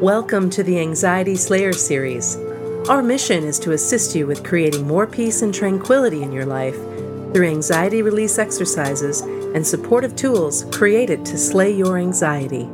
Welcome to the Anxiety Slayer series. Our mission is to assist you with creating more peace and tranquility in your life through anxiety release exercises and supportive tools created to slay your anxiety.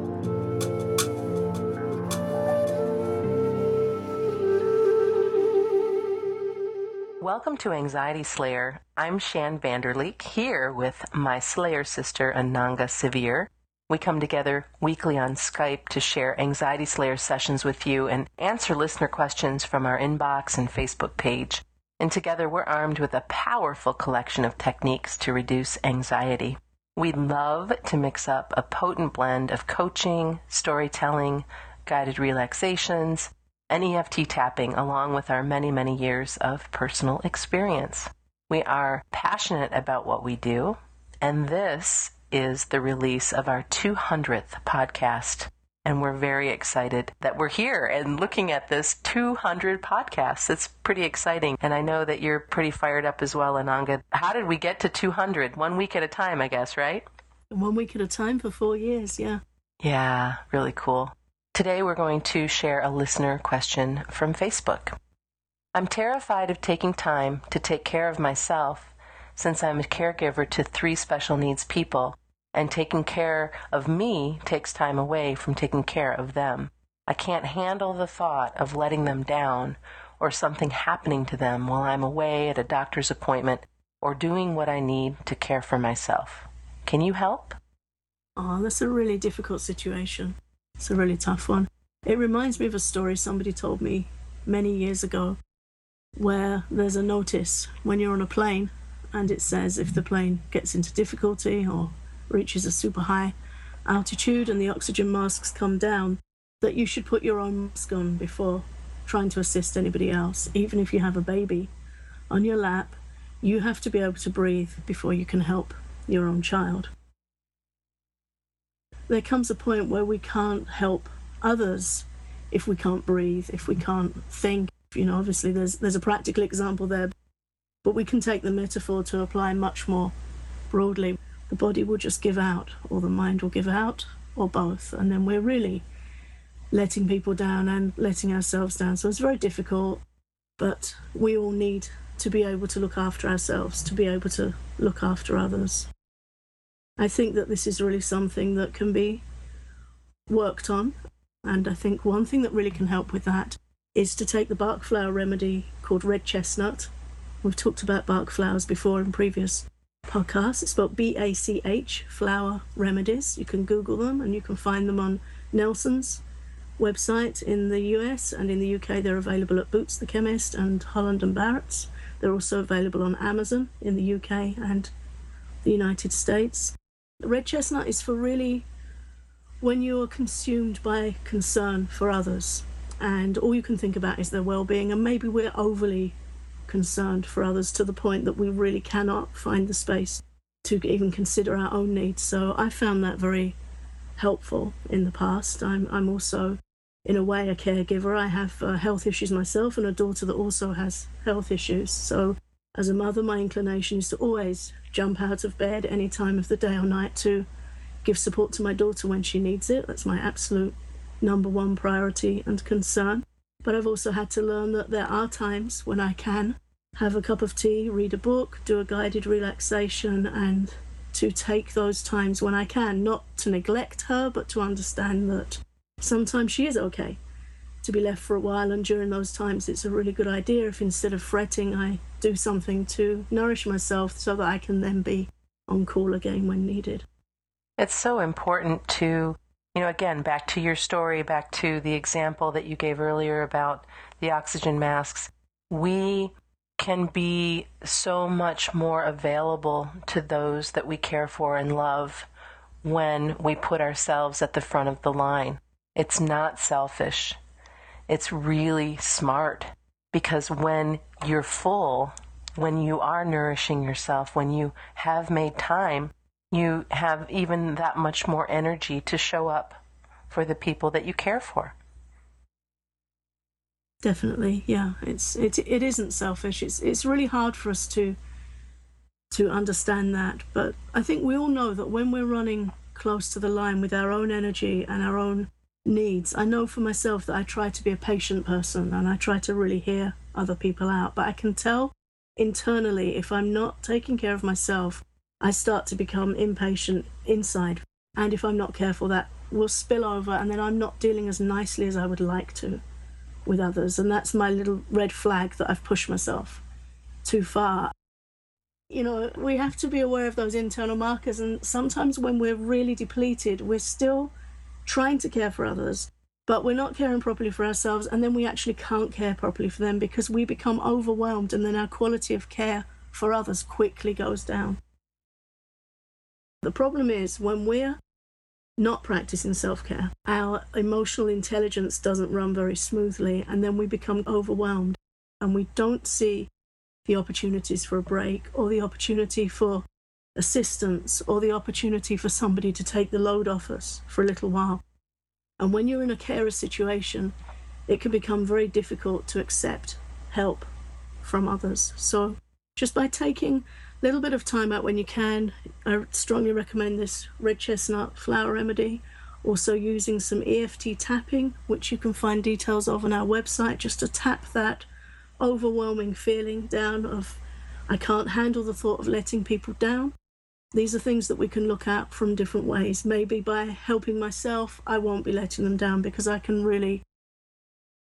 Welcome to Anxiety Slayer. I'm Shann Vander Leek here with my Slayer sister Ananga Sivyer. We come together weekly on Skype to share Anxiety Slayer sessions with you and answer listener questions from our inbox and Facebook page. And together we're armed with a powerful collection of techniques to reduce anxiety. We love to mix up a potent blend of coaching, storytelling, guided relaxations, and EFT tapping, along with our many, many years of personal experience. We are passionate about what we do, and this is the release of our 200th podcast. And we're very excited that we're here and looking at this 200 podcasts. It's pretty exciting. And I know that you're pretty fired up as well, Ananga. How did we get to 200? One week at a time, I guess, right? One week at a time for four years, yeah. Yeah, really cool. Today we're going to share a listener question from Facebook. I'm terrified of taking time to take care of myself since I'm a caregiver to three special needs people and taking care of me takes time away from taking care of them. I can't handle the thought of letting them down or something happening to them while I'm away at a doctor's appointment or doing what I need to care for myself. Can you help? Oh, that's a really difficult situation. It's a really tough one. It reminds me of a story somebody told me many years ago where there's a notice when you're on a plane and it says if the plane gets into difficulty or reaches a super high altitude and the oxygen masks come down, that you should put your own mask on before trying to assist anybody else. Even if you have a baby on your lap, you have to be able to breathe before you can help your own child. There comes a point where we can't help others if we can't breathe, if we can't think. You know, obviously there's there's a practical example there, but we can take the metaphor to apply much more broadly the body will just give out, or the mind will give out, or both. And then we're really letting people down and letting ourselves down. So it's very difficult, but we all need to be able to look after ourselves, to be able to look after others. I think that this is really something that can be worked on. And I think one thing that really can help with that is to take the Bach flower remedy called red chestnut. We've talked about Bach flowers before in previous podcast. It's spelled B A C H, Flower Remedies. You can Google them and you can find them on Nelson's website in the US and in the UK. They're available at Boots the Chemist and Holland and Barrett's. They're also available on Amazon in the UK and the United States. Red chestnut is for really when you're consumed by concern for others and all you can think about is their well being, and maybe we're overly concerned for others to the point that we really cannot find the space to even consider our own needs. So I found that very helpful in the past. I'm, I'm also, in a way, a caregiver. I have uh, health issues myself and a daughter that also has health issues. So as a mother, my inclination is to always jump out of bed any time of the day or night to give support to my daughter when she needs it. That's my absolute number one priority and concern. But I've also had to learn that there are times when I can have a cup of tea, read a book, do a guided relaxation, and to take those times when I can, not to neglect her, but to understand that sometimes she is okay to be left for a while. And during those times, it's a really good idea if instead of fretting, I do something to nourish myself so that I can then be on call again when needed. It's so important to you know, again, back to your story, back to the example that you gave earlier about the oxygen masks, we can be so much more available to those that we care for and love when we put ourselves at the front of the line. It's not selfish. It's really smart because when you're full, when you are nourishing yourself, when you have made time, you have even that much more energy to show up for the people that you care for. Definitely, yeah. It's it it isn't selfish. It's it's really hard for us to to understand that, but I think we all know that when we're running close to the line with our own energy and our own needs. I know for myself that I try to be a patient person and I try to really hear other people out, but I can tell internally if I'm not taking care of myself, I start to become impatient inside. And if I'm not careful, that will spill over, and then I'm not dealing as nicely as I would like to with others. And that's my little red flag that I've pushed myself too far. You know, we have to be aware of those internal markers, and sometimes when we're really depleted, we're still trying to care for others, but we're not caring properly for ourselves, and then we actually can't care properly for them because we become overwhelmed, and then our quality of care for others quickly goes down. The problem is when we're not practicing self care, our emotional intelligence doesn't run very smoothly, and then we become overwhelmed and we don't see the opportunities for a break or the opportunity for assistance or the opportunity for somebody to take the load off us for a little while. And when you're in a carer situation, it can become very difficult to accept help from others. So, just by taking little bit of time out when you can, I strongly recommend this red chestnut flower remedy. Also, using some EFT tapping, which you can find details of on our website, just to tap that overwhelming feeling down of I can't handle the thought of letting people down. These are things that we can look at from different ways. Maybe by helping myself, I won't be letting them down because I can really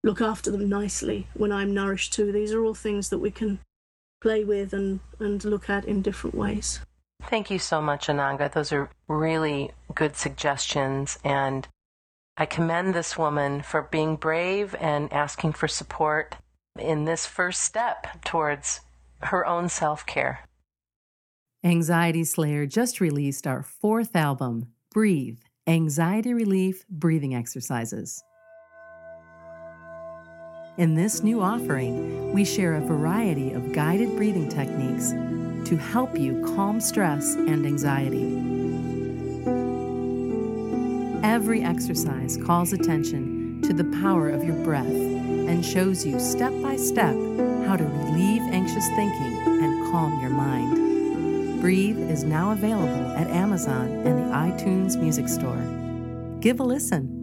look after them nicely when I'm nourished too. These are all things that we can play with and, and look at in different ways. Thank you so much, Ananga. Those are really good suggestions. And I commend this woman for being brave and asking for support in this first step towards her own self care. Anxiety Slayer just released our fourth album, Breathe Anxiety Relief Breathing Exercises. In this new offering, we share a variety of guided breathing techniques to help you calm stress and anxiety. Every exercise calls attention to the power of your breath and shows you step by step how to relieve anxious thinking and calm your mind. Breathe is now available at Amazon and the iTunes Music Store. Give a listen.